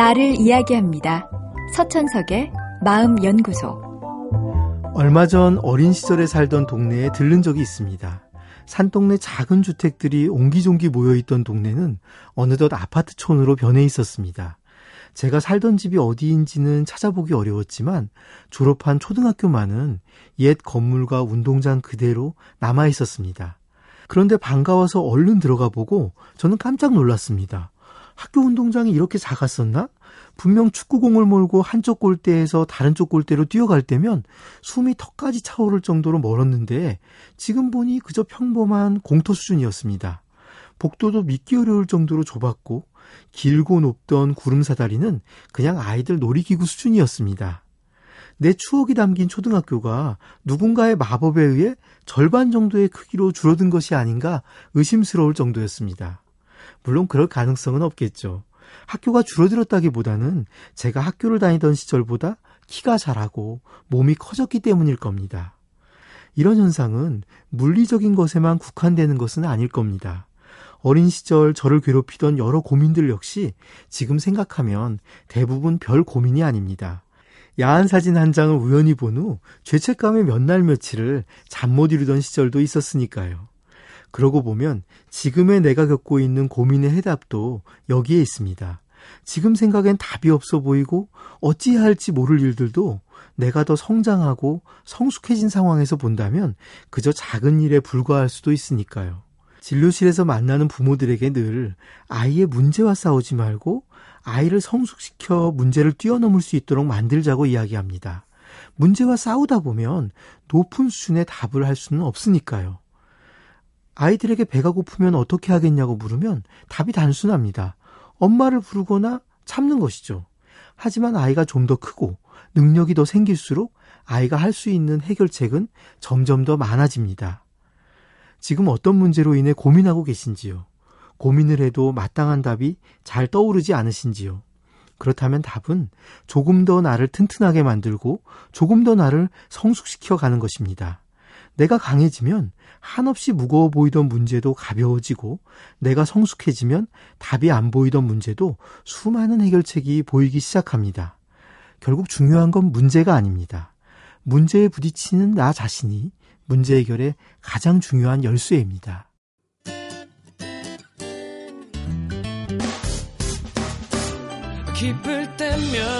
나를 이야기합니다. 서천석의 마음연구소. 얼마 전 어린 시절에 살던 동네에 들른 적이 있습니다. 산동네 작은 주택들이 옹기종기 모여있던 동네는 어느덧 아파트촌으로 변해 있었습니다. 제가 살던 집이 어디인지는 찾아보기 어려웠지만 졸업한 초등학교만은 옛 건물과 운동장 그대로 남아 있었습니다. 그런데 반가워서 얼른 들어가 보고 저는 깜짝 놀랐습니다. 학교 운동장이 이렇게 작았었나? 분명 축구공을 몰고 한쪽 골대에서 다른 쪽 골대로 뛰어갈 때면 숨이 턱까지 차오를 정도로 멀었는데 지금 보니 그저 평범한 공터 수준이었습니다. 복도도 믿기 어려울 정도로 좁았고 길고 높던 구름 사다리는 그냥 아이들 놀이기구 수준이었습니다. 내 추억이 담긴 초등학교가 누군가의 마법에 의해 절반 정도의 크기로 줄어든 것이 아닌가 의심스러울 정도였습니다. 물론 그럴 가능성은 없겠죠. 학교가 줄어들었다기보다는 제가 학교를 다니던 시절보다 키가 자라고 몸이 커졌기 때문일 겁니다. 이런 현상은 물리적인 것에만 국한되는 것은 아닐 겁니다. 어린 시절 저를 괴롭히던 여러 고민들 역시 지금 생각하면 대부분 별 고민이 아닙니다. 야한 사진 한 장을 우연히 본 후 죄책감에 몇 날 며칠을 잠 못 이루던 시절도 있었으니까요. 그러고 보면 지금의 내가 겪고 있는 고민의 해답도 여기에 있습니다. 지금 생각엔 답이 없어 보이고 어찌해야 할지 모를 일들도 내가 더 성장하고 성숙해진 상황에서 본다면 그저 작은 일에 불과할 수도 있으니까요. 진료실에서 만나는 부모들에게 늘 아이의 문제와 싸우지 말고 아이를 성숙시켜 문제를 뛰어넘을 수 있도록 만들자고 이야기합니다. 문제와 싸우다 보면 높은 수준의 답을 할 수는 없으니까요. 아이들에게 배가 고프면 어떻게 하겠냐고 물으면 답이 단순합니다. 엄마를 부르거나 참는 것이죠. 하지만 아이가 좀 더 크고 능력이 더 생길수록 아이가 할 수 있는 해결책은 점점 더 많아집니다. 지금 어떤 문제로 인해 고민하고 계신지요? 고민을 해도 마땅한 답이 잘 떠오르지 않으신지요? 그렇다면 답은 조금 더 나를 튼튼하게 만들고 조금 더 나를 성숙시켜 가는 것입니다. 내가 강해지면 한없이 무거워 보이던 문제도 가벼워지고 내가 성숙해지면 답이 안 보이던 문제도 수많은 해결책이 보이기 시작합니다. 결국 중요한 건 문제가 아닙니다. 문제에 부딪히는 나 자신이 문제 해결의 가장 중요한 열쇠입니다. 기쁠 때면